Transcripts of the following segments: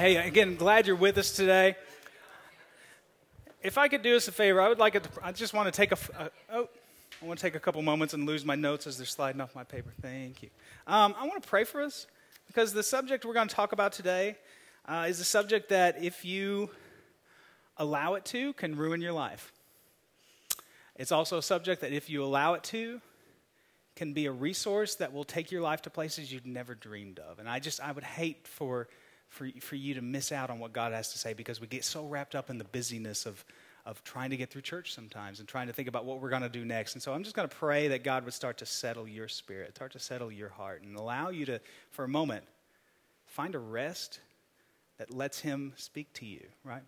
Hey, again, glad you're with us today. If I could do us a favor, I would like it. To, I just want to take a. a oh, I want to take a couple moments and lose my notes as they're sliding off my paper. Thank you. Um, I want to pray for us because the subject we're going to talk about today uh, is a subject that, if you allow it to, can ruin your life. It's also a subject that, if you allow it to, can be a resource that will take your life to places you'd never dreamed of. And I just, I would hate for, for, for you to miss out on what God has to say because we get so wrapped up in the busyness of, of trying to get through church sometimes and trying to think about what we're going to do next. And so I'm just going to pray that God would start to settle your spirit, start to settle your heart, and allow you to, for a moment, find a rest that lets Him speak to you, right?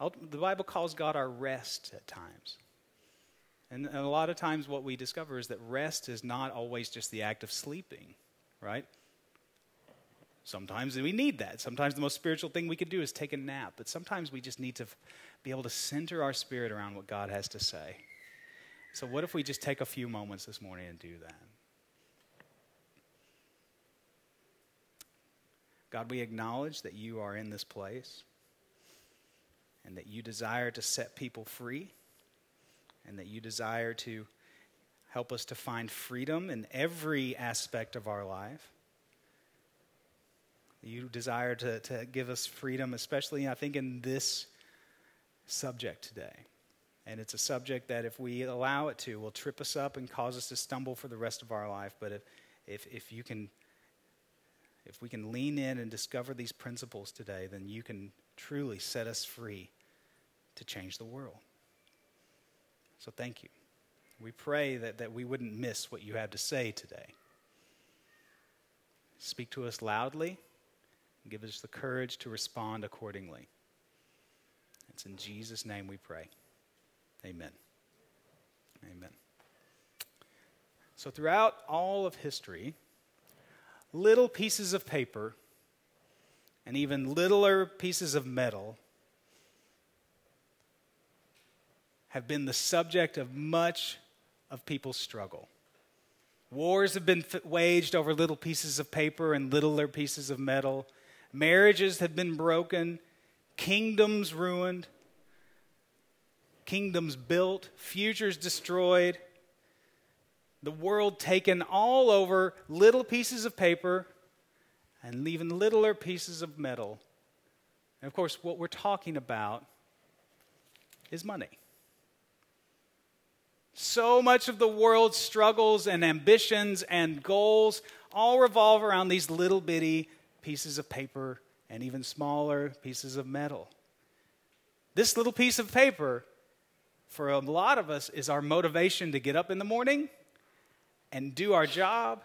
The Bible calls God our rest at times. And a lot of times, what we discover is that rest is not always just the act of sleeping, right? Sometimes we need that. Sometimes the most spiritual thing we could do is take a nap. But sometimes we just need to be able to center our spirit around what God has to say. So, what if we just take a few moments this morning and do that? God, we acknowledge that you are in this place and that you desire to set people free and that you desire to help us to find freedom in every aspect of our life. You desire to, to give us freedom, especially, I think, in this subject today. And it's a subject that, if we allow it to, will trip us up and cause us to stumble for the rest of our life. But if, if, if you can, if we can lean in and discover these principles today, then you can truly set us free to change the world. So thank you. We pray that, that we wouldn't miss what you have to say today. Speak to us loudly give us the courage to respond accordingly. It's in Jesus' name we pray. Amen. Amen. So, throughout all of history, little pieces of paper and even littler pieces of metal have been the subject of much of people's struggle. Wars have been waged over little pieces of paper and littler pieces of metal. Marriages have been broken, kingdoms ruined, kingdoms built, futures destroyed, the world taken all over little pieces of paper and even littler pieces of metal. And of course, what we're talking about is money. So much of the world's struggles and ambitions and goals all revolve around these little bitty pieces of paper and even smaller pieces of metal. This little piece of paper, for a lot of us, is our motivation to get up in the morning and do our job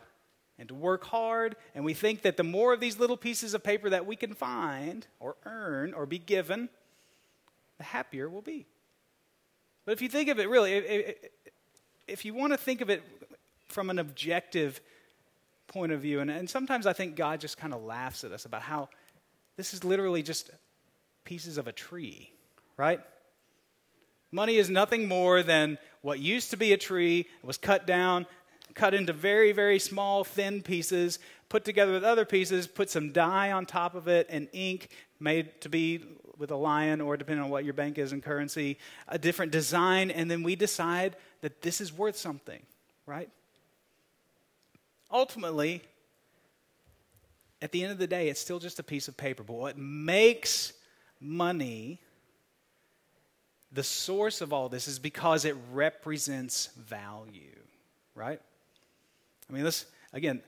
and to work hard. And we think that the more of these little pieces of paper that we can find or earn or be given, the happier we'll be. But if you think of it really, if you want to think of it from an objective point of view, and, and sometimes I think God just kind of laughs at us about how this is literally just pieces of a tree, right? Money is nothing more than what used to be a tree, was cut down, cut into very, very small, thin pieces, put together with other pieces, put some dye on top of it, and ink made to be with a lion, or depending on what your bank is in currency, a different design, and then we decide that this is worth something, right? Ultimately, at the end of the day, it's still just a piece of paper. But what makes money the source of all this is because it represents value, right? I mean, this, again,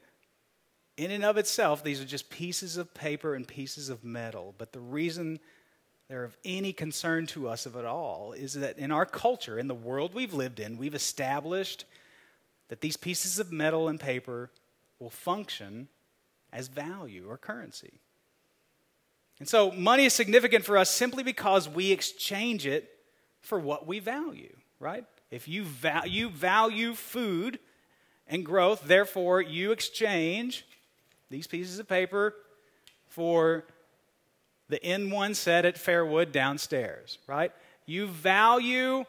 in and of itself, these are just pieces of paper and pieces of metal. But the reason they're of any concern to us of it all is that in our culture, in the world we've lived in, we've established that these pieces of metal and paper will function as value or currency. And so money is significant for us simply because we exchange it for what we value, right? If you, val- you value food and growth, therefore you exchange these pieces of paper for the N1 set at Fairwood downstairs, right? You value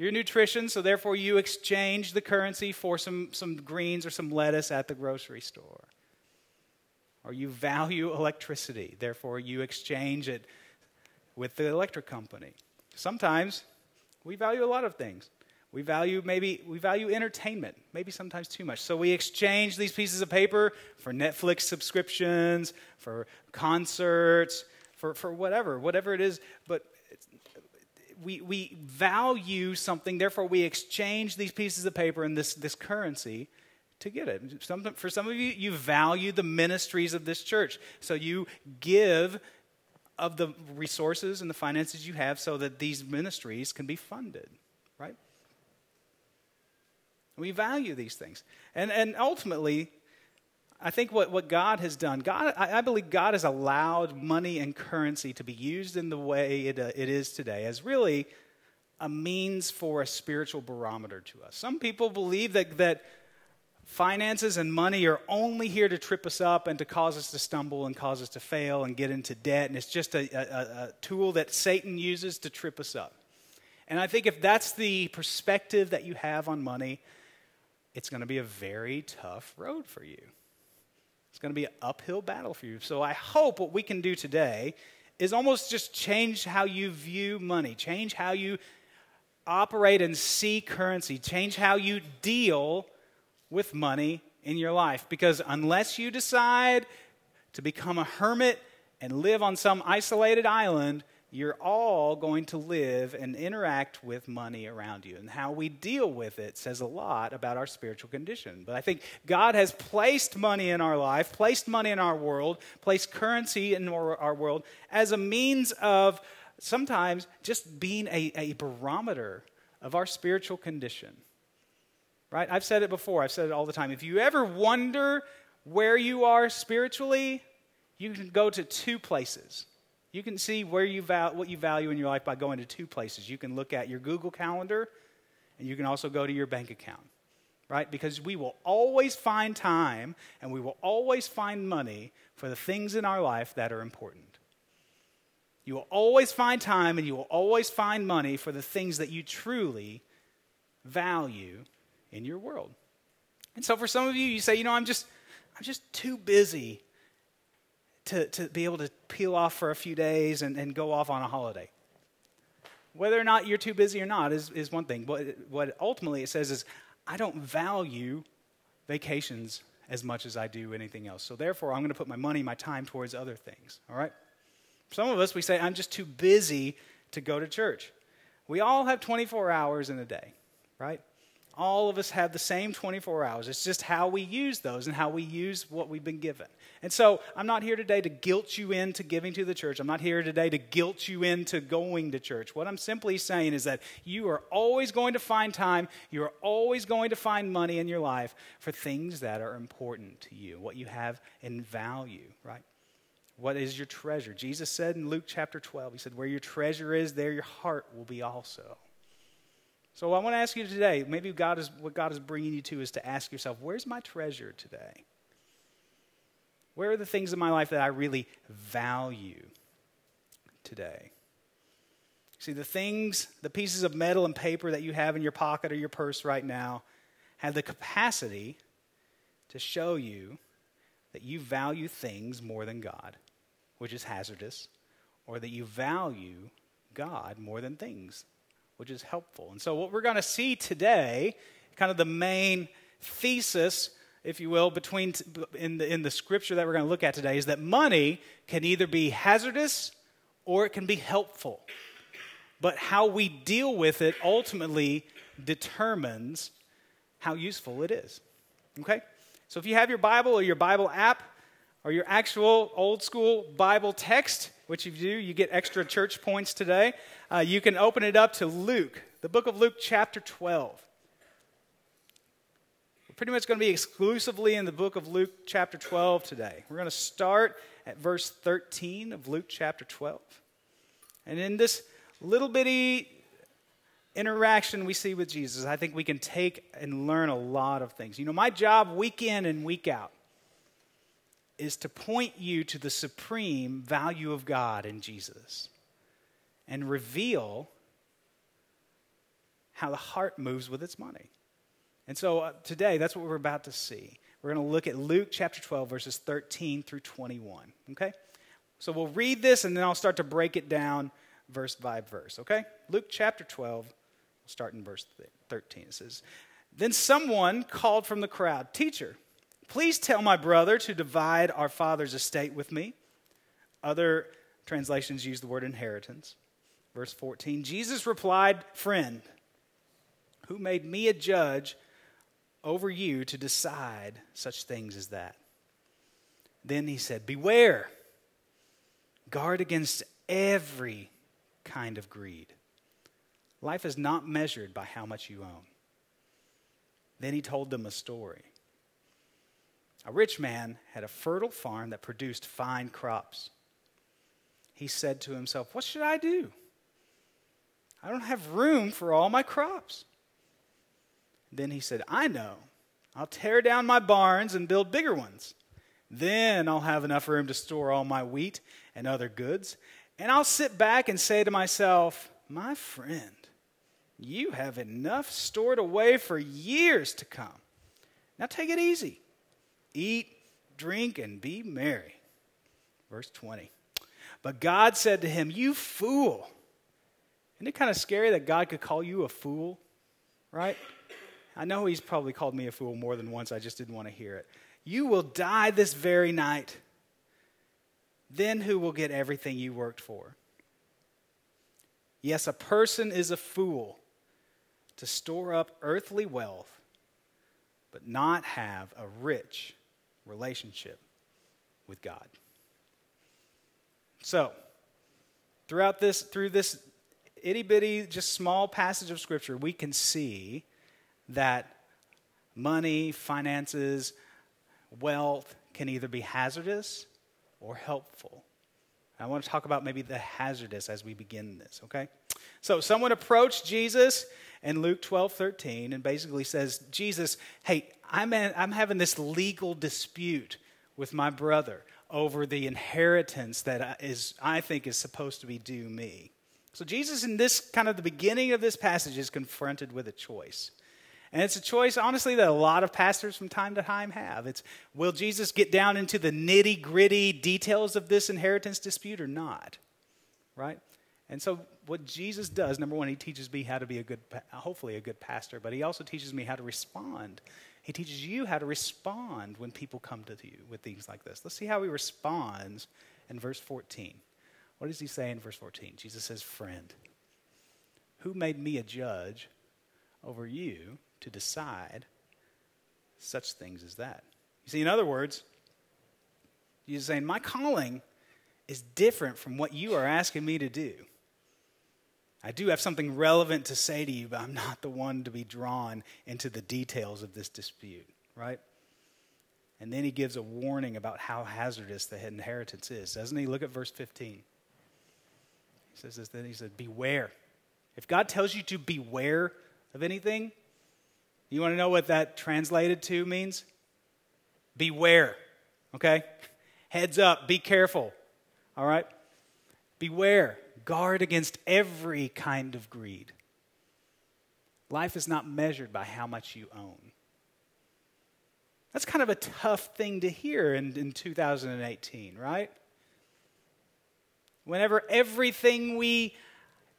your nutrition, so therefore you exchange the currency for some, some greens or some lettuce at the grocery store. or you value electricity, therefore you exchange it with the electric company. Sometimes we value a lot of things. We value maybe we value entertainment, maybe sometimes too much. So we exchange these pieces of paper for Netflix subscriptions, for concerts, for, for whatever, whatever it is. But we, we value something, therefore we exchange these pieces of paper and this, this currency to get it. Some, for some of you, you value the ministries of this church. So you give of the resources and the finances you have so that these ministries can be funded, right? We value these things. And, and ultimately, I think what, what God has done, God, I, I, believe God has allowed money and currency to be used in the way it, uh, it is today as really a means for a spiritual barometer to us. Some people believe that, that finances and money are only here to trip us up and to cause us to stumble and cause us to fail and get into debt, and it's just a, a, a tool that Satan uses to trip us up. And I think if that's the perspective that you have on money, it's going to be a very tough road for you. It's going to be an uphill battle for you. So I hope what we can do today is almost just change how you view money, change how you operate and see currency, change how you deal with money in your life. Because unless you decide to become a hermit and live on some isolated island, you're all going to live and interact with money around you. And how we deal with it says a lot about our spiritual condition. But I think God has placed money in our life, placed money in our world, placed currency in our, world as a means of sometimes just being a, a barometer of our spiritual condition. Right? I've said it before, I've said it all the time. If you ever wonder where you are spiritually, you can go to two places you can see where you val- what you value in your life by going to two places. You can look at your Google Calendar, and you can also go to your bank account, right? Because we will always find time and we will always find money for the things in our life that are important. You will always find time and you will always find money for the things that you truly value in your world. And so for some of you, you say, you know, I'm just, I'm just too busy to, to be able to peel off for a few days and, and go off on a holiday. Whether or not you're too busy or not is, is one thing. What, what ultimately it says is, I don't value vacations as much as I do anything else. So therefore, I'm going to put my money, my time towards other things. All right? Some of us, we say, I'm just too busy to go to church. We all have 24 hours in a day, right? All of us have the same 24 hours. It's just how we use those and how we use what we've been given. And so I'm not here today to guilt you into giving to the church. I'm not here today to guilt you into going to church. What I'm simply saying is that you are always going to find time, you are always going to find money in your life for things that are important to you, what you have in value, right? What is your treasure? Jesus said in Luke chapter 12, He said, Where your treasure is, there your heart will be also. So I want to ask you today, maybe God is, what God is bringing you to is to ask yourself, where's my treasure today? Where are the things in my life that I really value today? See, the things, the pieces of metal and paper that you have in your pocket or your purse right now have the capacity to show you that you value things more than God, which is hazardous, or that you value God more than things, which is helpful. And so, what we're going to see today, kind of the main thesis, if you will, between in the, in the scripture that we're going to look at today, is that money can either be hazardous or it can be helpful. But how we deal with it ultimately determines how useful it is. Okay? So if you have your Bible or your Bible app or your actual old school Bible text, which you do, you get extra church points today. Uh, you can open it up to Luke, the book of Luke, chapter 12. We're pretty much going to be exclusively in the book of Luke, chapter 12 today. We're going to start at verse 13 of Luke, chapter 12. And in this little bitty interaction we see with Jesus, I think we can take and learn a lot of things. You know, my job week in and week out is to point you to the supreme value of God in Jesus and reveal how the heart moves with its money. And so uh, today, that's what we're about to see. We're going to look at Luke chapter 12, verses 13 through 21. Okay? So we'll read this and then I'll start to break it down verse by verse. Okay? Luke chapter 12, we'll start in verse 13. It says, Then someone called from the crowd, Teacher, please tell my brother to divide our father's estate with me. Other translations use the word inheritance. Verse 14 Jesus replied, Friend, who made me a judge over you to decide such things as that? Then he said, Beware, guard against every kind of greed. Life is not measured by how much you own. Then he told them a story. A rich man had a fertile farm that produced fine crops. He said to himself, What should I do? I don't have room for all my crops. Then he said, I know. I'll tear down my barns and build bigger ones. Then I'll have enough room to store all my wheat and other goods. And I'll sit back and say to myself, My friend, you have enough stored away for years to come. Now take it easy. Eat, drink, and be merry. Verse 20. But God said to him, You fool. Isn't it kind of scary that God could call you a fool? Right? I know he's probably called me a fool more than once. I just didn't want to hear it. You will die this very night. Then who will get everything you worked for? Yes, a person is a fool to store up earthly wealth, but not have a rich relationship with God. So, throughout this, through this itty bitty, just small passage of Scripture, we can see that money, finances, wealth can either be hazardous or helpful. I want to talk about maybe the hazardous as we begin this, okay? So, someone approached Jesus in Luke 12 13 and basically says, Jesus, hey, I'm, I'm having this legal dispute with my brother over the inheritance that is, I think is supposed to be due me. So, Jesus, in this kind of the beginning of this passage, is confronted with a choice. And it's a choice, honestly, that a lot of pastors from time to time have. It's will Jesus get down into the nitty gritty details of this inheritance dispute or not? Right? And so, what Jesus does, number one, he teaches me how to be a good, hopefully, a good pastor, but he also teaches me how to respond. He teaches you how to respond when people come to you with things like this. Let's see how he responds in verse 14. What does he say in verse 14? Jesus says, Friend, who made me a judge over you to decide such things as that. You see, in other words, Jesus is saying, My calling is different from what you are asking me to do. I do have something relevant to say to you, but I'm not the one to be drawn into the details of this dispute, right? And then he gives a warning about how hazardous the inheritance is, doesn't he? Look at verse 15. He says this, then he said, Beware. If God tells you to beware of anything, you want to know what that translated to means? Beware, okay? Heads up, be careful, all right? Beware, guard against every kind of greed. Life is not measured by how much you own. That's kind of a tough thing to hear in, in 2018, right? Whenever everything we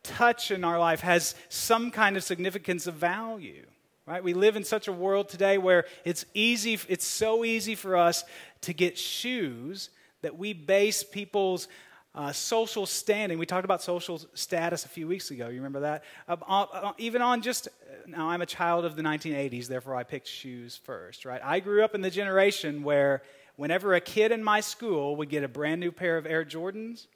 touch in our life has some kind of significance of value. Right? We live in such a world today where it's easy, it's so easy for us to get shoes that we base people's uh, social standing. We talked about social status a few weeks ago. You remember that? Uh, uh, even on just now, I'm a child of the 1980s, therefore I picked shoes first. Right? I grew up in the generation where whenever a kid in my school would get a brand new pair of Air Jordans,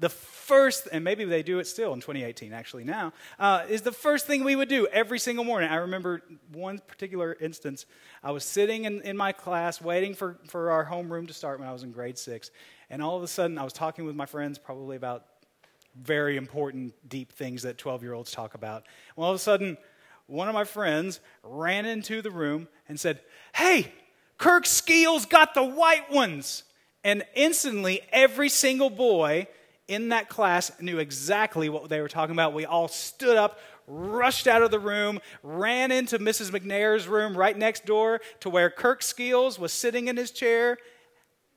the first, and maybe they do it still in 2018, actually now, uh, is the first thing we would do every single morning. I remember one particular instance. I was sitting in, in my class waiting for, for our homeroom to start when I was in grade six, and all of a sudden I was talking with my friends probably about very important, deep things that 12 year olds talk about. Well, all of a sudden, one of my friends ran into the room and said, Hey, Kirk Skeels got the white ones. And instantly, every single boy in that class knew exactly what they were talking about. We all stood up, rushed out of the room, ran into Mrs. McNair's room right next door to where Kirk Skeels was sitting in his chair,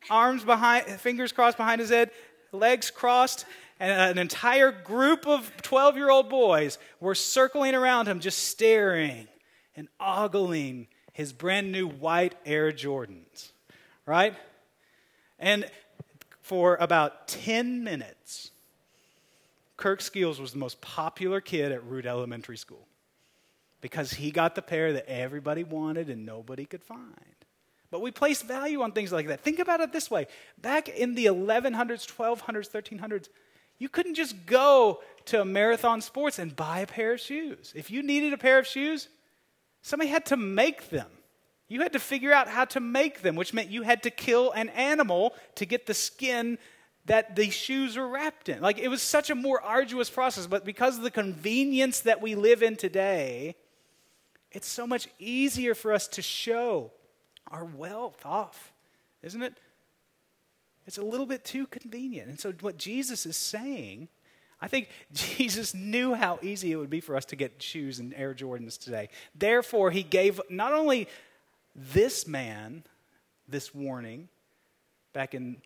arms behind, fingers crossed behind his head, legs crossed, and an entire group of 12 year old boys were circling around him, just staring and ogling his brand new white Air Jordans, right? And for about 10 minutes, Kirk Skeels was the most popular kid at Root Elementary School because he got the pair that everybody wanted and nobody could find. But we place value on things like that. Think about it this way back in the 1100s, 1200s, 1300s, you couldn't just go to a marathon sports and buy a pair of shoes. If you needed a pair of shoes, somebody had to make them. You had to figure out how to make them, which meant you had to kill an animal to get the skin that the shoes were wrapped in. Like it was such a more arduous process, but because of the convenience that we live in today, it's so much easier for us to show our wealth off, isn't it? It's a little bit too convenient. And so, what Jesus is saying, I think Jesus knew how easy it would be for us to get shoes and Air Jordans today. Therefore, he gave not only this man this warning back in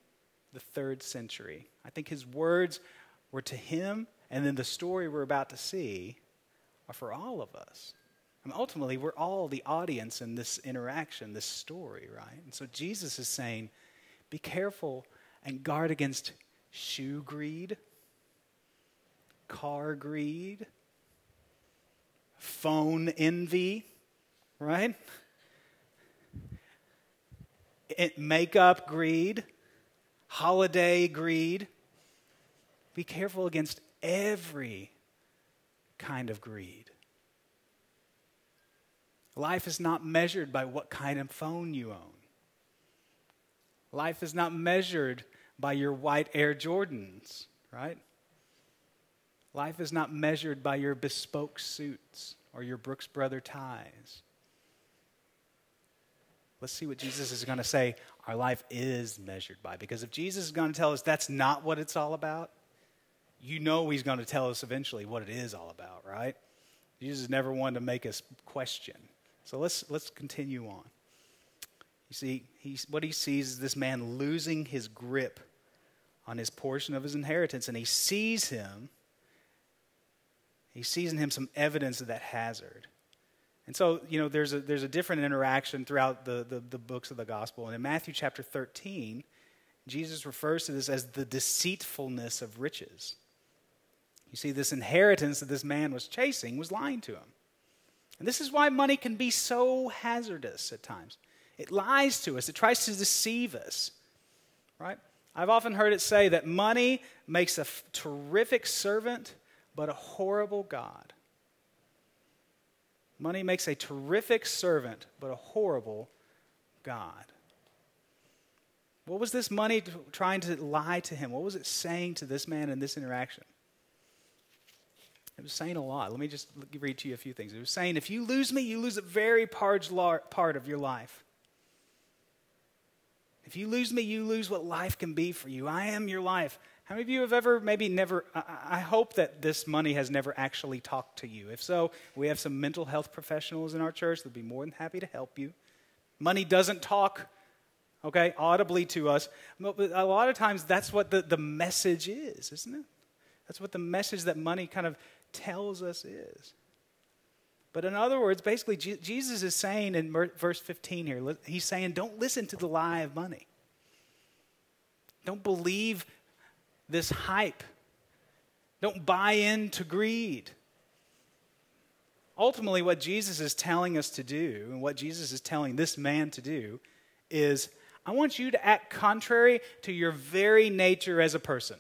the third century, I think his words were to him, and then the story we're about to see are for all of us. Mean, ultimately, we're all the audience in this interaction, this story, right? And so Jesus is saying, be careful and guard against shoe greed, car greed, phone envy, right? makeup greed, holiday greed. Be careful against every kind of greed. Life is not measured by what kind of phone you own. Life is not measured by your white Air Jordans, right? Life is not measured by your bespoke suits or your Brooks Brother ties. Let's see what Jesus is going to say our life is measured by. Because if Jesus is going to tell us that's not what it's all about, you know he's going to tell us eventually what it is all about, right? Jesus is never wanted to make us question. So let's, let's continue on. You see, what he sees is this man losing his grip on his portion of his inheritance, and he sees him. He sees in him some evidence of that hazard. And so, you know, there's a, there's a different interaction throughout the, the, the books of the gospel. And in Matthew chapter 13, Jesus refers to this as the deceitfulness of riches. You see, this inheritance that this man was chasing was lying to him. And this is why money can be so hazardous at times. It lies to us, it tries to deceive us, right? I've often heard it say that money makes a f- terrific servant, but a horrible God. Money makes a terrific servant, but a horrible God. What was this money trying to lie to him? What was it saying to this man in this interaction? It was saying a lot. Let me just read to you a few things. It was saying, if you lose me, you lose a very large part of your life. If you lose me, you lose what life can be for you. I am your life. How many of you have ever, maybe never, I hope that this money has never actually talked to you. If so, we have some mental health professionals in our church that would be more than happy to help you. Money doesn't talk, okay, audibly to us. But a lot of times that's what the, the message is, isn't it? That's what the message that money kind of tells us is. But in other words, basically, Jesus is saying in verse 15 here, he's saying, don't listen to the lie of money. Don't believe this hype. Don't buy into greed. Ultimately, what Jesus is telling us to do, and what Jesus is telling this man to do, is I want you to act contrary to your very nature as a person.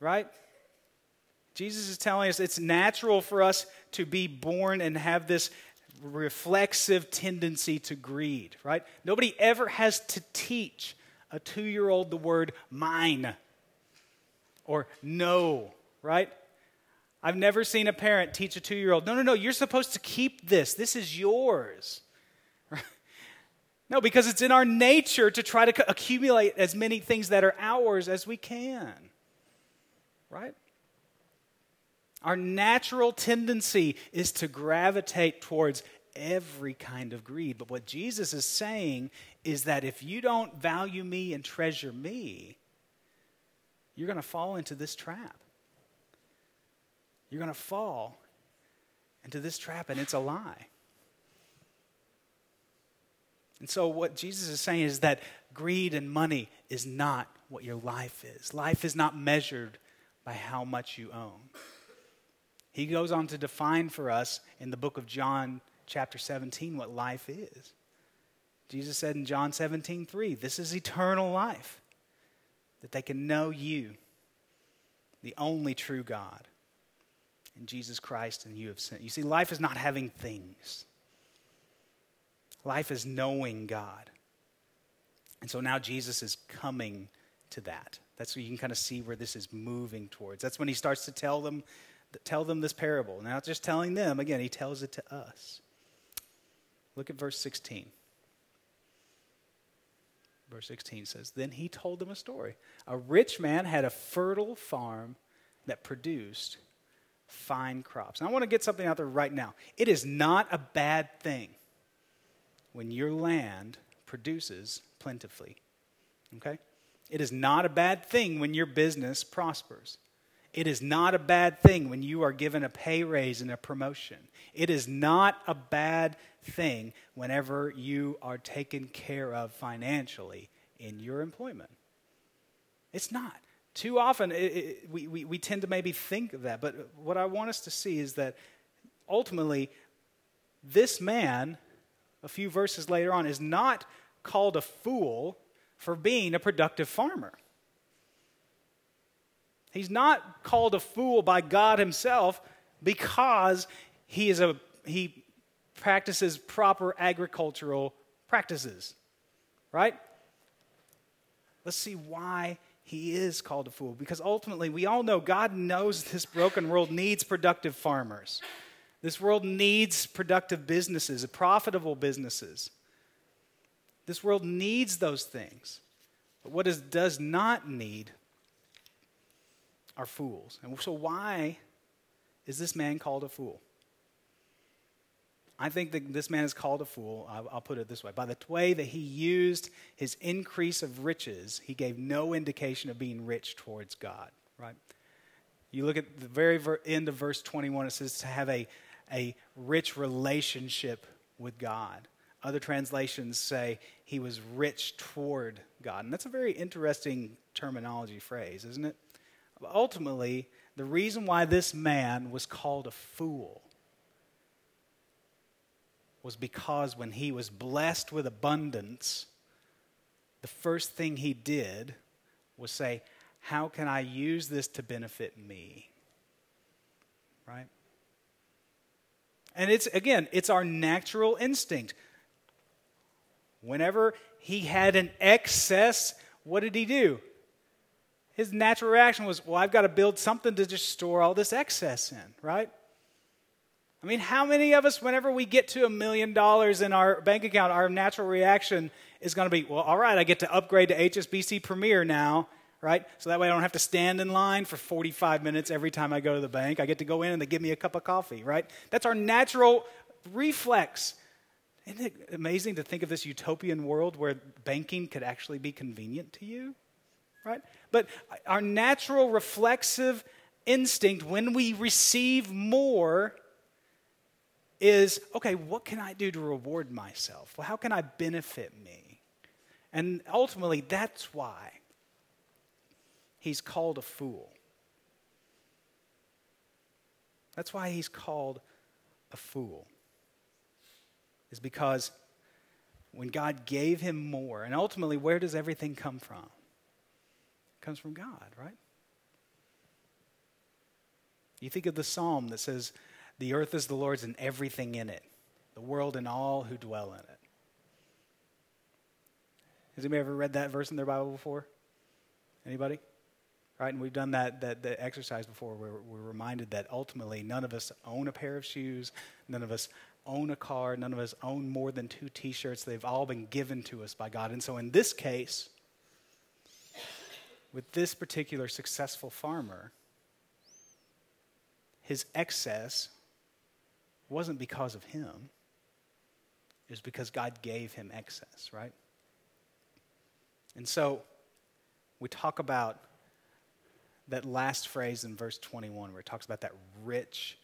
Right? Jesus is telling us it's natural for us to be born and have this reflexive tendency to greed, right? Nobody ever has to teach a two year old the word mine or no, right? I've never seen a parent teach a two year old, no, no, no, you're supposed to keep this. This is yours. no, because it's in our nature to try to accumulate as many things that are ours as we can. right? Our natural tendency is to gravitate towards every kind of greed. But what Jesus is saying is that if you don't value me and treasure me, you're going to fall into this trap. You're going to fall into this trap, and it's a lie. And so, what Jesus is saying is that greed and money is not what your life is. Life is not measured by how much you own. He goes on to define for us in the book of John, chapter 17, what life is. Jesus said in John 17, 3, This is eternal life, that they can know you, the only true God, and Jesus Christ, and you have sent. You see, life is not having things, life is knowing God. And so now Jesus is coming to that. That's where you can kind of see where this is moving towards. That's when he starts to tell them, tell them this parable. Not just telling them, again, he tells it to us. Look at verse 16. Verse 16 says, Then he told them a story. A rich man had a fertile farm that produced fine crops. And I want to get something out there right now. It is not a bad thing when your land produces plentifully. Okay? It is not a bad thing when your business prospers. It is not a bad thing when you are given a pay raise and a promotion. It is not a bad thing whenever you are taken care of financially in your employment. It's not. Too often, it, it, we, we, we tend to maybe think of that, but what I want us to see is that ultimately, this man, a few verses later on, is not called a fool for being a productive farmer. He's not called a fool by God himself because he is a he practices proper agricultural practices. Right? Let's see why he is called a fool. Because ultimately, we all know God knows this broken world needs productive farmers. This world needs productive businesses, profitable businesses. This world needs those things. But what it does not need are fools. And so, why is this man called a fool? I think that this man is called a fool. I'll put it this way. By the way that he used his increase of riches, he gave no indication of being rich towards God, right? You look at the very end of verse 21, it says to have a, a rich relationship with God. Other translations say he was rich toward God. And that's a very interesting terminology phrase, isn't it? Ultimately, the reason why this man was called a fool was because when he was blessed with abundance, the first thing he did was say, How can I use this to benefit me? Right? And it's, again, it's our natural instinct. Whenever he had an excess, what did he do? His natural reaction was, Well, I've got to build something to just store all this excess in, right? I mean, how many of us, whenever we get to a million dollars in our bank account, our natural reaction is going to be, well, all right, I get to upgrade to HSBC Premier now, right? So that way I don't have to stand in line for 45 minutes every time I go to the bank. I get to go in and they give me a cup of coffee, right? That's our natural reflex. Isn't it amazing to think of this utopian world where banking could actually be convenient to you? Right? But our natural reflexive instinct when we receive more is okay, what can I do to reward myself? Well, how can I benefit me? And ultimately, that's why he's called a fool. That's why he's called a fool. Is because when God gave him more, and ultimately, where does everything come from? Comes from God, right? You think of the psalm that says, the earth is the Lord's and everything in it, the world and all who dwell in it. Has anybody ever read that verse in their Bible before? Anybody? Right, and we've done that, that, that exercise before where we're reminded that ultimately none of us own a pair of shoes, none of us own a car, none of us own more than two t shirts. They've all been given to us by God. And so in this case, with this particular successful farmer, his excess wasn't because of him, it was because God gave him excess, right? And so we talk about that last phrase in verse 21 where it talks about that rich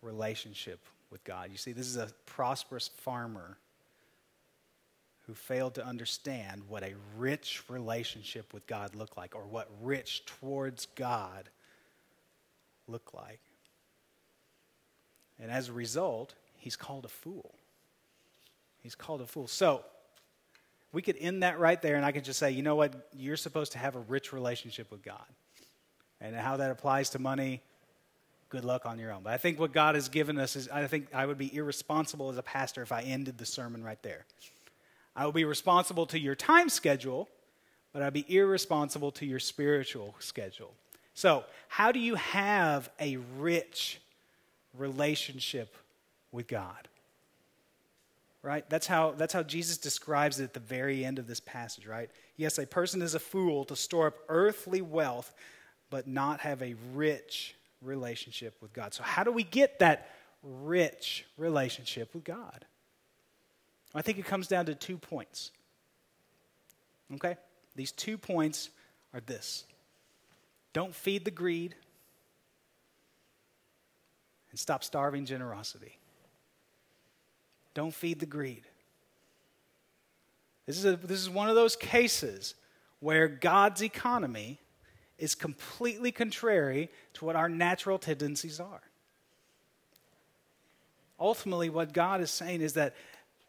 relationship with God. You see, this is a prosperous farmer who failed to understand what a rich relationship with God looked like or what rich towards God looked like. And as a result, he's called a fool. He's called a fool. So, we could end that right there, and I could just say, you know what? You're supposed to have a rich relationship with God. And how that applies to money, good luck on your own. But I think what God has given us is, I think I would be irresponsible as a pastor if I ended the sermon right there. I will be responsible to your time schedule, but I'll be irresponsible to your spiritual schedule. So, how do you have a rich relationship with God? Right? That's how, that's how Jesus describes it at the very end of this passage, right? Yes, a person is a fool to store up earthly wealth, but not have a rich relationship with God. So, how do we get that rich relationship with God? I think it comes down to two points. Okay? These two points are this don't feed the greed, and stop starving generosity. Don't feed the greed. This is, a, this is one of those cases where God's economy is completely contrary to what our natural tendencies are. Ultimately, what God is saying is that,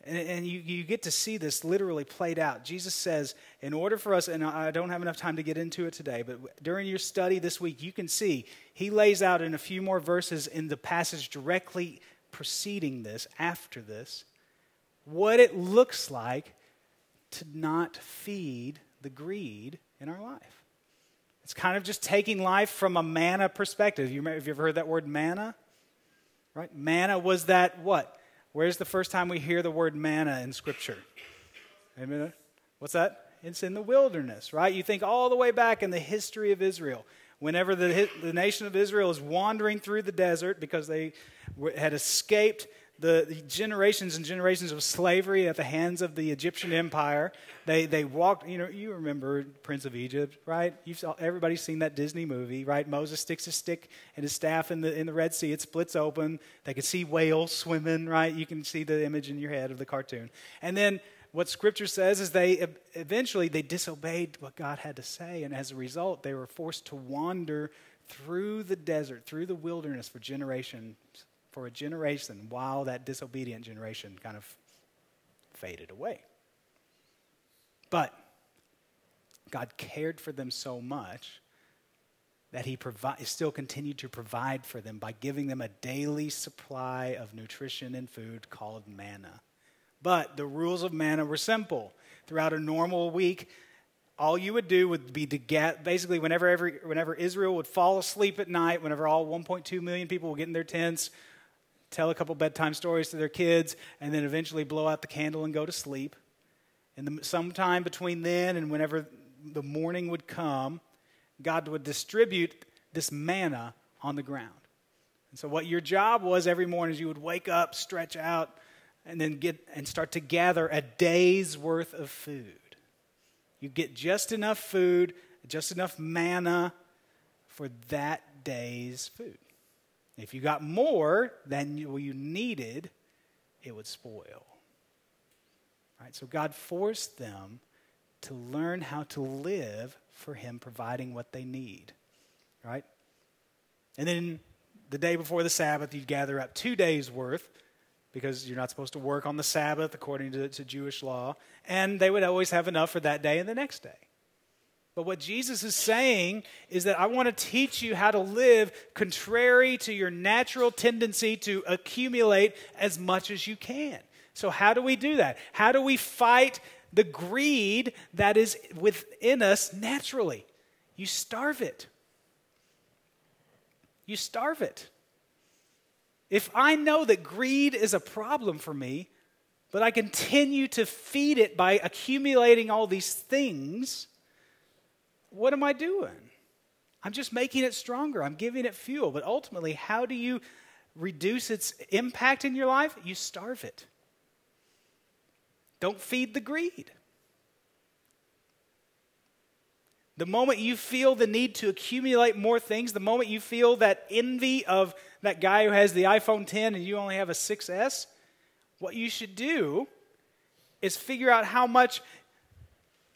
and, and you, you get to see this literally played out. Jesus says, in order for us, and I don't have enough time to get into it today, but during your study this week, you can see he lays out in a few more verses in the passage directly preceding this, after this, what it looks like to not feed the greed in our life. It's kind of just taking life from a manna perspective. You have you ever heard that word manna? Right? Manna was that what? Where's the first time we hear the word manna in Scripture? Amen. What's that? It's in the wilderness, right? You think all the way back in the history of Israel. Whenever the, the nation of Israel is wandering through the desert because they had escaped the, generations and generations of slavery at the hands of the Egyptian Empire. They, they walked, you know, you remember Prince of Egypt, right? You've saw, everybody's seen that Disney movie, right? Moses sticks his stick and his staff in the, in the Red Sea. It splits open. They can see whales swimming, right? You can see the image in your head of the cartoon. And then what Scripture says is they eventually they disobeyed what God had to say. And as a result, they were forced to wander through the desert, through the wilderness for generations for a generation while that disobedient generation kind of faded away. But God cared for them so much that He provi- still continued to provide for them by giving them a daily supply of nutrition and food called manna. But the rules of manna were simple. Throughout a normal week, all you would do would be to get basically whenever every, whenever Israel would fall asleep at night, whenever all 1.2 million people would get in their tents, tell a couple bedtime stories to their kids, and then eventually blow out the candle and go to sleep. And the, sometime between then and whenever the morning would come, God would distribute this manna on the ground. And so, what your job was every morning is you would wake up, stretch out, and then get and start to gather a day's worth of food. You get just enough food, just enough manna for that day's food. If you got more than you needed, it would spoil. Right? So God forced them to learn how to live for Him providing what they need. Right? And then the day before the Sabbath, you'd gather up two days' worth because you're not supposed to work on the Sabbath according to, to Jewish law. And they would always have enough for that day and the next day. But what Jesus is saying is that I want to teach you how to live contrary to your natural tendency to accumulate as much as you can. So, how do we do that? How do we fight the greed that is within us naturally? You starve it. You starve it. If I know that greed is a problem for me, but I continue to feed it by accumulating all these things, what am I doing? I'm just making it stronger. I'm giving it fuel. But ultimately, how do you reduce its impact in your life? You starve it. Don't feed the greed. The moment you feel the need to accumulate more things, the moment you feel that envy of that guy who has the iPhone 10 and you only have a 6S, what you should do is figure out how much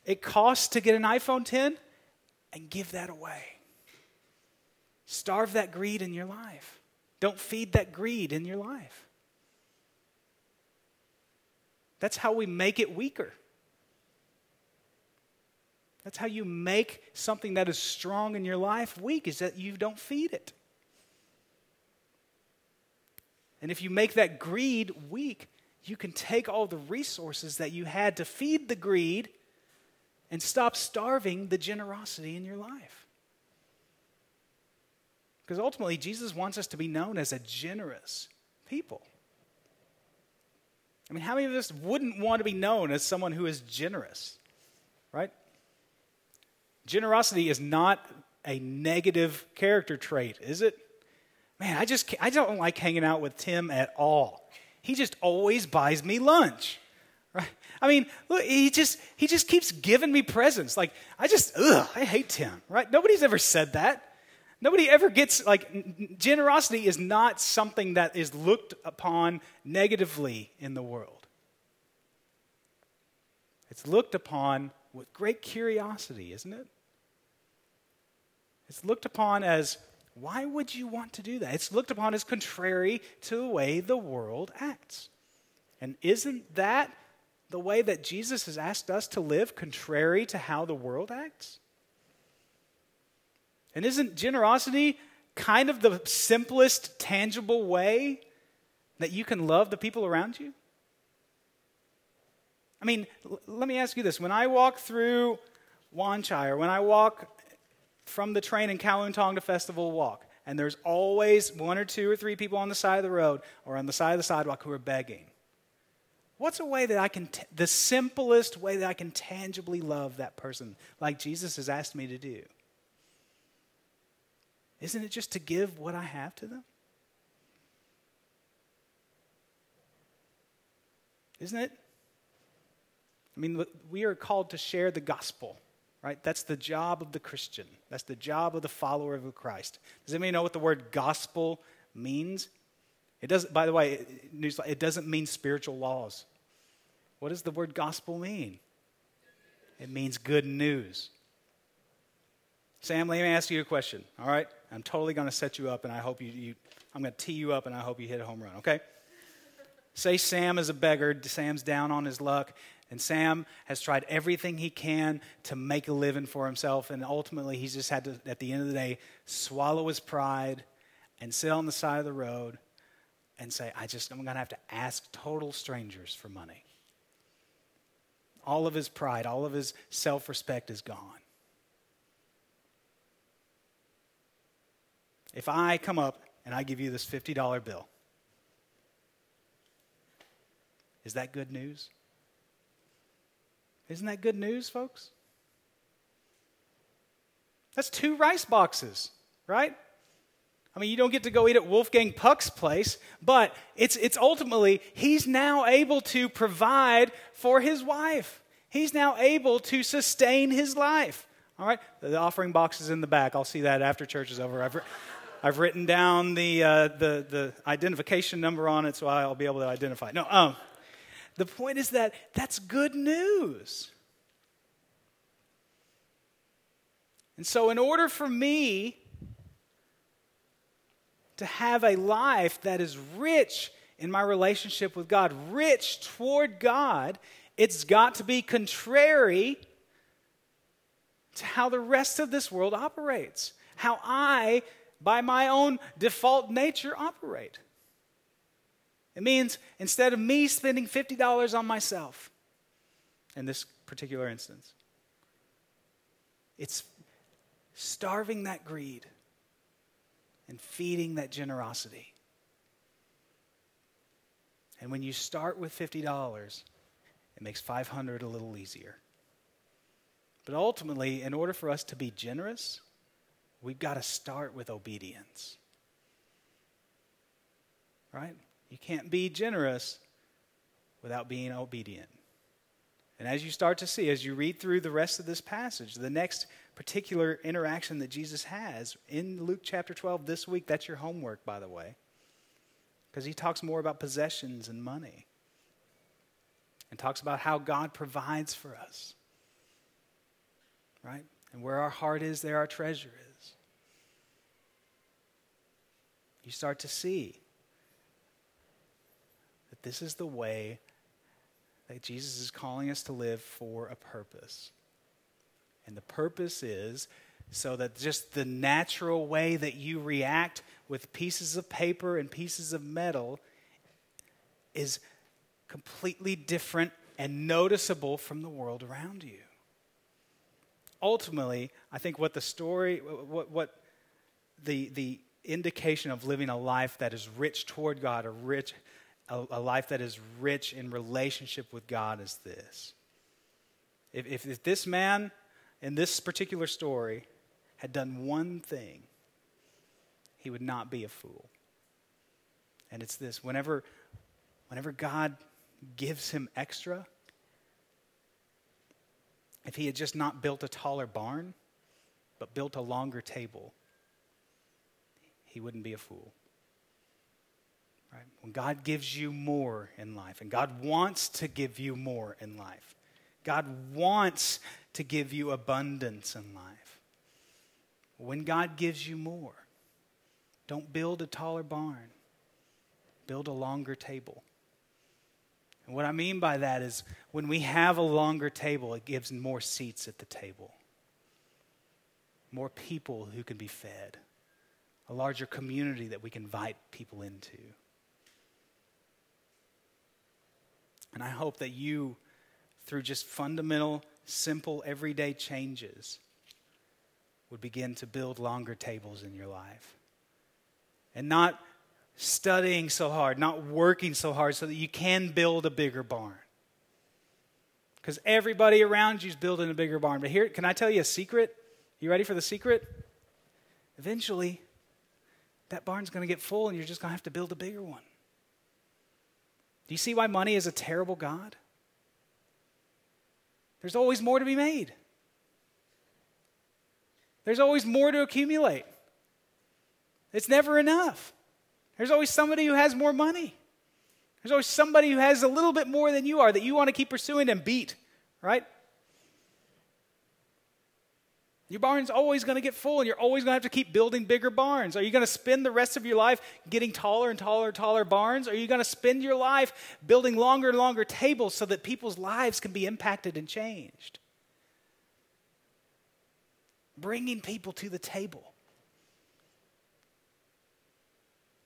it costs to get an iPhone 10 and give that away. Starve that greed in your life. Don't feed that greed in your life. That's how we make it weaker. That's how you make something that is strong in your life weak, is that you don't feed it. And if you make that greed weak, you can take all the resources that you had to feed the greed and stop starving the generosity in your life. Because ultimately, Jesus wants us to be known as a generous people. I mean, how many of us wouldn't want to be known as someone who is generous? Right? Generosity is not a negative character trait, is it? Man, I just I don't like hanging out with Tim at all. He just always buys me lunch. Right? I mean, look, he just he just keeps giving me presents. Like I just ugh, I hate Tim, right? Nobody's ever said that. Nobody ever gets like generosity is not something that is looked upon negatively in the world. It's looked upon with great curiosity, isn't it? It's looked upon as why would you want to do that? It's looked upon as contrary to the way the world acts. And isn't that the way that Jesus has asked us to live, contrary to how the world acts? And isn't generosity kind of the simplest, tangible way that you can love the people around you? I mean, l- let me ask you this. When I walk through Wan Chai or when I walk from the train in Kowloon Tong to Festival Walk, and there's always one or two or three people on the side of the road or on the side of the sidewalk who are begging. What's a way that I can, t- the simplest way that I can tangibly love that person like Jesus has asked me to do? Isn't it just to give what I have to them? Isn't it? I mean, we are called to share the gospel, right? That's the job of the Christian. That's the job of the follower of Christ. Does anybody know what the word gospel means? It doesn't, by the way, it doesn't mean spiritual laws. What does the word gospel mean? It means good news. Sam, let me ask you a question, all right? I'm totally going to set you up, and I hope you, you I'm going to tee you up, and I hope you hit a home run, okay? Say Sam is a beggar, Sam's down on his luck, and Sam has tried everything he can to make a living for himself, and ultimately he's just had to, at the end of the day, swallow his pride and sit on the side of the road and say, I just, I'm going to have to ask total strangers for money. All of his pride, all of his self respect is gone. If I come up and I give you this $50 bill, is that good news? Isn't that good news, folks? That's two rice boxes, right? I mean, you don't get to go eat at Wolfgang Puck's place, but it's, it's ultimately, he's now able to provide for his wife. He's now able to sustain his life. All right? The offering box is in the back. I'll see that after church is over. I've, I've written down the, uh, the, the identification number on it so I'll be able to identify. No, um, the point is that that's good news. And so, in order for me to have a life that is rich in my relationship with God, rich toward God, it's got to be contrary to how the rest of this world operates, how I by my own default nature, operate. It means instead of me spending $50 on myself, in this particular instance, it's starving that greed and feeding that generosity. And when you start with $50, it makes 500 a little easier. But ultimately, in order for us to be generous, we've got to start with obedience. Right? You can't be generous without being obedient. And as you start to see, as you read through the rest of this passage, the next particular interaction that Jesus has in Luke chapter 12 this week, that's your homework, by the way, because he talks more about possessions and money and talks about how God provides for us. Right? And where our heart is, there our treasure is. You start to see that this is the way that Jesus is calling us to live for a purpose. And the purpose is so that just the natural way that you react with pieces of paper and pieces of metal is completely different and noticeable from the world around you. Ultimately, I think what the story, what, what the, the indication of living a life that is rich toward God, a, rich, a, a life that is rich in relationship with God is this. If, if, if this man in this particular story had done one thing, he would not be a fool. And it's this whenever, whenever God gives him extra, if he had just not built a taller barn, but built a longer table, he wouldn't be a fool. Right? When God gives you more in life, and God wants to give you more in life, God wants to give you abundance in life. When God gives you more, don't build a taller barn, build a longer table. And what I mean by that is when we have a longer table, it gives more seats at the table, more people who can be fed, a larger community that we can invite people into. And I hope that you, through just fundamental, simple, everyday changes, would begin to build longer tables in your life. And not studying so hard, not working so hard so that you can build a bigger barn. Because everybody around you is building a bigger barn. But here, can I tell you a secret? You ready for the secret? Eventually, that barn's going to get full and you're just going to have to build a bigger one. Do you see why money is a terrible God? There's always more to be made. There's always more to accumulate. It's never enough. There's always somebody who has more money. There's always somebody who has a little bit more than you are that you want to keep pursuing and beat, right? Your barn's always going to get full, and you're always going to have to keep building bigger barns. Are you going to spend the rest of your life getting taller and taller and taller barns? Are you going to spend your life building longer and longer tables so that people's lives can be impacted and changed? Bringing people to the table.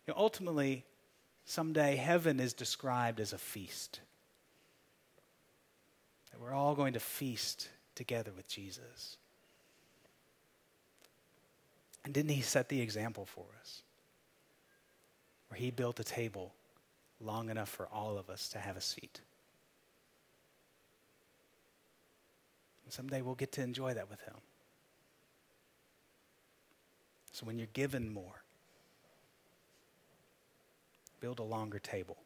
You know, ultimately, someday heaven is described as a feast. That we're all going to feast together with Jesus. And didn't he set the example for us? Where he built a table long enough for all of us to have a seat. And someday we'll get to enjoy that with him. So when you're given more, build a longer table,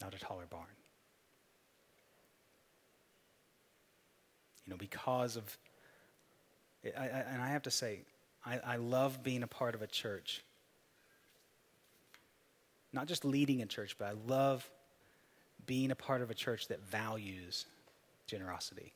not a taller barn. You know, because of, I, I, and I have to say, I, I love being a part of a church. Not just leading a church, but I love being a part of a church that values generosity.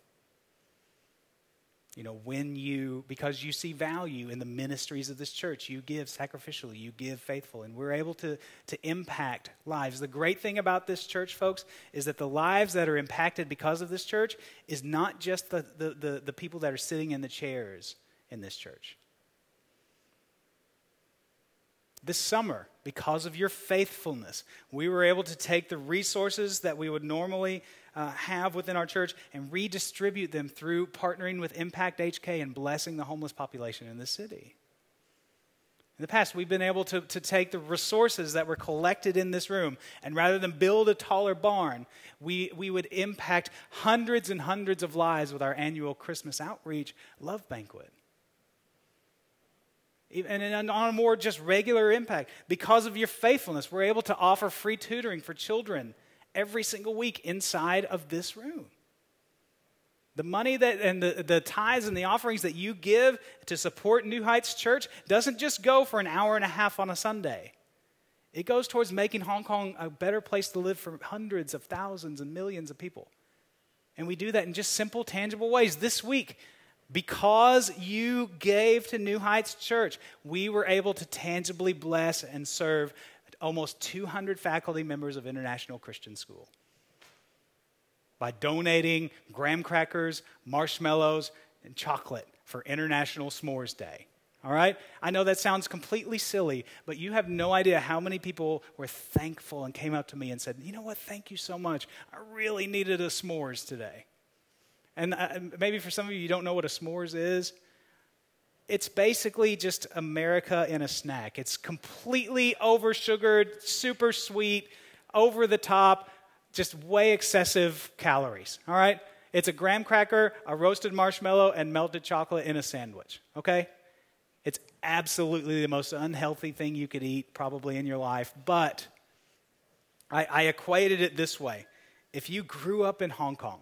You know, when you, because you see value in the ministries of this church, you give sacrificially, you give faithful, and we're able to, to impact lives. The great thing about this church, folks, is that the lives that are impacted because of this church is not just the, the, the, the people that are sitting in the chairs in this church. This summer, because of your faithfulness, we were able to take the resources that we would normally uh, have within our church and redistribute them through partnering with Impact HK and blessing the homeless population in the city. In the past, we've been able to, to take the resources that were collected in this room, and rather than build a taller barn, we, we would impact hundreds and hundreds of lives with our annual Christmas outreach love banquet. And on a more just regular impact. Because of your faithfulness, we're able to offer free tutoring for children every single week inside of this room. The money that and the, the tithes and the offerings that you give to support New Heights Church doesn't just go for an hour and a half on a Sunday. It goes towards making Hong Kong a better place to live for hundreds of thousands and millions of people. And we do that in just simple, tangible ways. This week, because you gave to New Heights Church, we were able to tangibly bless and serve almost 200 faculty members of International Christian School by donating graham crackers, marshmallows, and chocolate for International S'mores Day. All right? I know that sounds completely silly, but you have no idea how many people were thankful and came up to me and said, You know what? Thank you so much. I really needed a s'mores today. And uh, maybe for some of you, you don't know what a s'mores is. It's basically just America in a snack. It's completely over sugared, super sweet, over the top just way excessive calories, all right? It's a graham cracker, a roasted marshmallow, and melted chocolate in a sandwich, okay? It's absolutely the most unhealthy thing you could eat probably in your life, but I, I equated it this way. If you grew up in Hong Kong,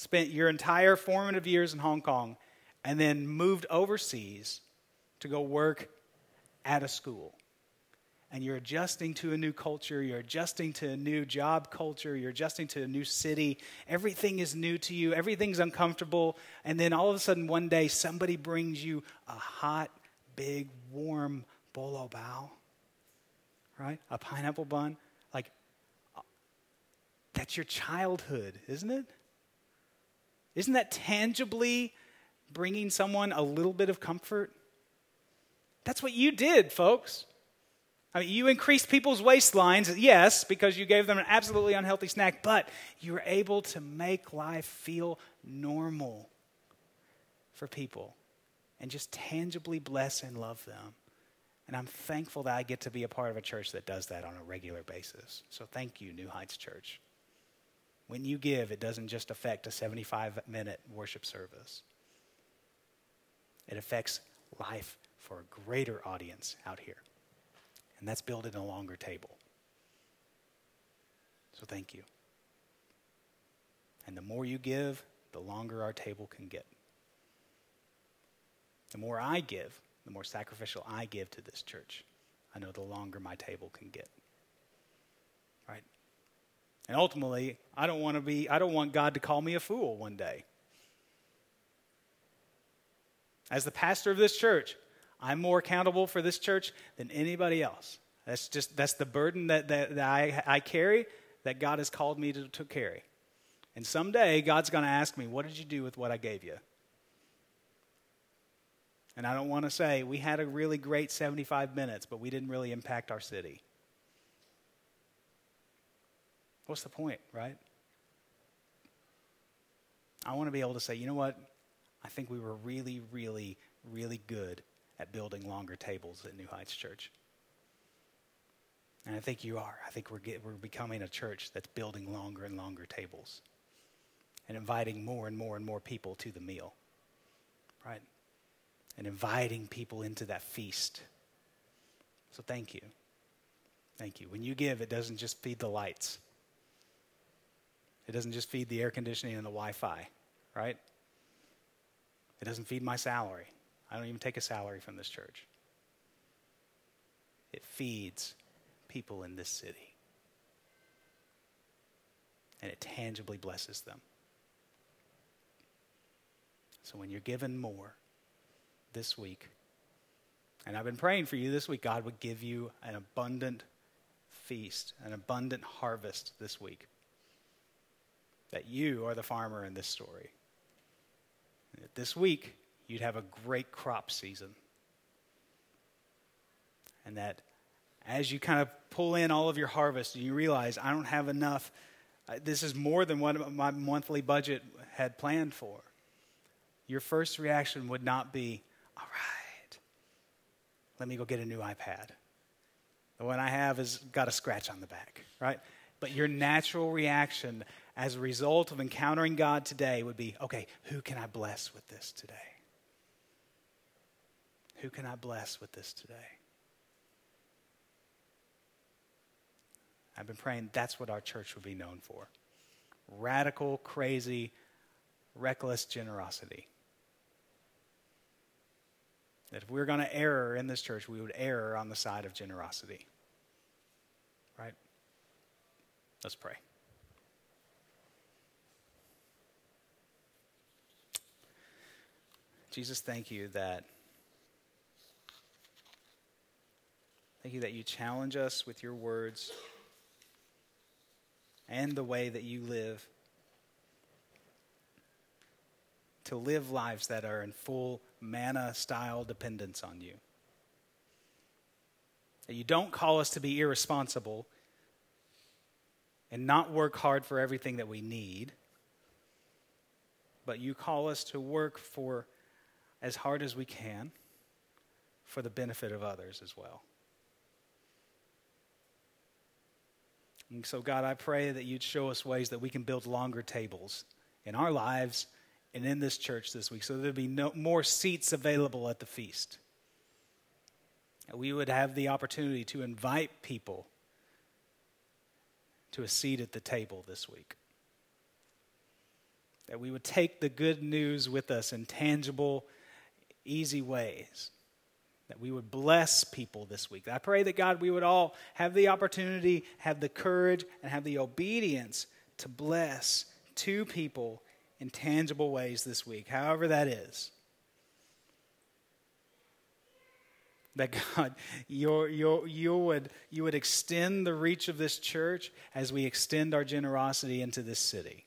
spent your entire formative years in Hong Kong, and then moved overseas to go work at a school, and you're adjusting to a new culture, you're adjusting to a new job culture, you're adjusting to a new city. Everything is new to you, everything's uncomfortable. And then all of a sudden, one day, somebody brings you a hot, big, warm bolo bao, right? A pineapple bun. Like, uh, that's your childhood, isn't it? Isn't that tangibly bringing someone a little bit of comfort? That's what you did, folks. I mean, you increased people's waistlines, yes, because you gave them an absolutely unhealthy snack, but you were able to make life feel normal for people and just tangibly bless and love them. And I'm thankful that I get to be a part of a church that does that on a regular basis. So thank you, New Heights Church. When you give, it doesn't just affect a 75 minute worship service, it affects life for a greater audience out here and that's building a longer table. So thank you. And the more you give, the longer our table can get. The more I give, the more sacrificial I give to this church, I know the longer my table can get. Right? And ultimately, I don't want to be I don't want God to call me a fool one day. As the pastor of this church, I'm more accountable for this church than anybody else. That's just that's the burden that, that, that I, I carry that God has called me to, to carry. And someday God's going to ask me, What did you do with what I gave you? And I don't want to say we had a really great 75 minutes, but we didn't really impact our city. What's the point, right? I want to be able to say, you know what? I think we were really, really, really good at building longer tables at New Heights Church. And I think you are. I think we're, get, we're becoming a church that's building longer and longer tables and inviting more and more and more people to the meal, right? And inviting people into that feast. So thank you. Thank you. When you give, it doesn't just feed the lights, it doesn't just feed the air conditioning and the Wi Fi, right? It doesn't feed my salary. I don't even take a salary from this church. It feeds people in this city. And it tangibly blesses them. So when you're given more this week, and I've been praying for you this week, God would give you an abundant feast, an abundant harvest this week. That you are the farmer in this story. This week, you'd have a great crop season. And that as you kind of pull in all of your harvest and you realize, I don't have enough, this is more than what my monthly budget had planned for, your first reaction would not be, all right, let me go get a new iPad. The one I have has got a scratch on the back, right? But your natural reaction as a result of encountering God today would be, okay, who can I bless with this today? Who can I bless with this today? I've been praying that's what our church would be known for radical, crazy, reckless generosity. That if we we're going to err in this church, we would err on the side of generosity. Right? Let's pray. Jesus, thank you that thank you that you challenge us with your words and the way that you live to live lives that are in full manna style dependence on you. That you don't call us to be irresponsible and not work hard for everything that we need, but you call us to work for as hard as we can for the benefit of others as well. And so, God, I pray that you'd show us ways that we can build longer tables in our lives and in this church this week so there'd be no, more seats available at the feast. We would have the opportunity to invite people to a seat at the table this week. That we would take the good news with us in tangible, easy ways. That we would bless people this week. I pray that God, we would all have the opportunity, have the courage, and have the obedience to bless two people in tangible ways this week, however that is. That God, you you would, you would extend the reach of this church as we extend our generosity into this city.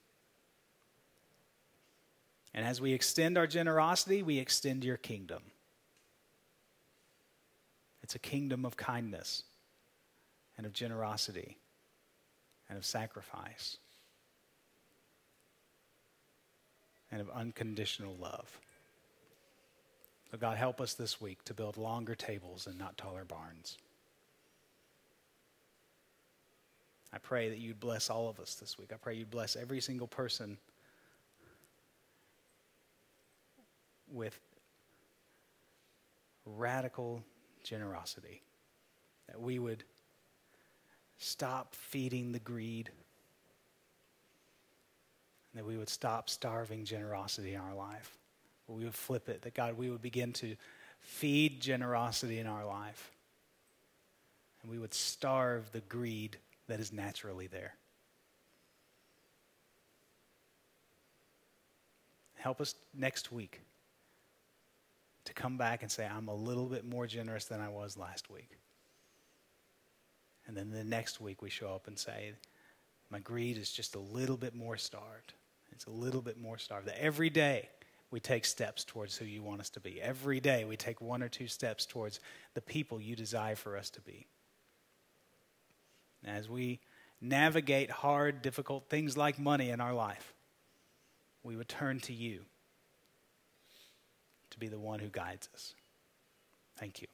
And as we extend our generosity, we extend your kingdom. It's a kingdom of kindness and of generosity and of sacrifice and of unconditional love. So, God, help us this week to build longer tables and not taller barns. I pray that you'd bless all of us this week. I pray you'd bless every single person with radical generosity. That we would stop feeding the greed. And That we would stop starving generosity in our life. We would flip it. That God, we would begin to feed generosity in our life. And we would starve the greed that is naturally there. Help us next week to come back and say, I'm a little bit more generous than I was last week. And then the next week we show up and say, my greed is just a little bit more starved. It's a little bit more starved. Every day we take steps towards who you want us to be. Every day we take one or two steps towards the people you desire for us to be. As we navigate hard, difficult things like money in our life, we would turn to you to be the one who guides us. Thank you.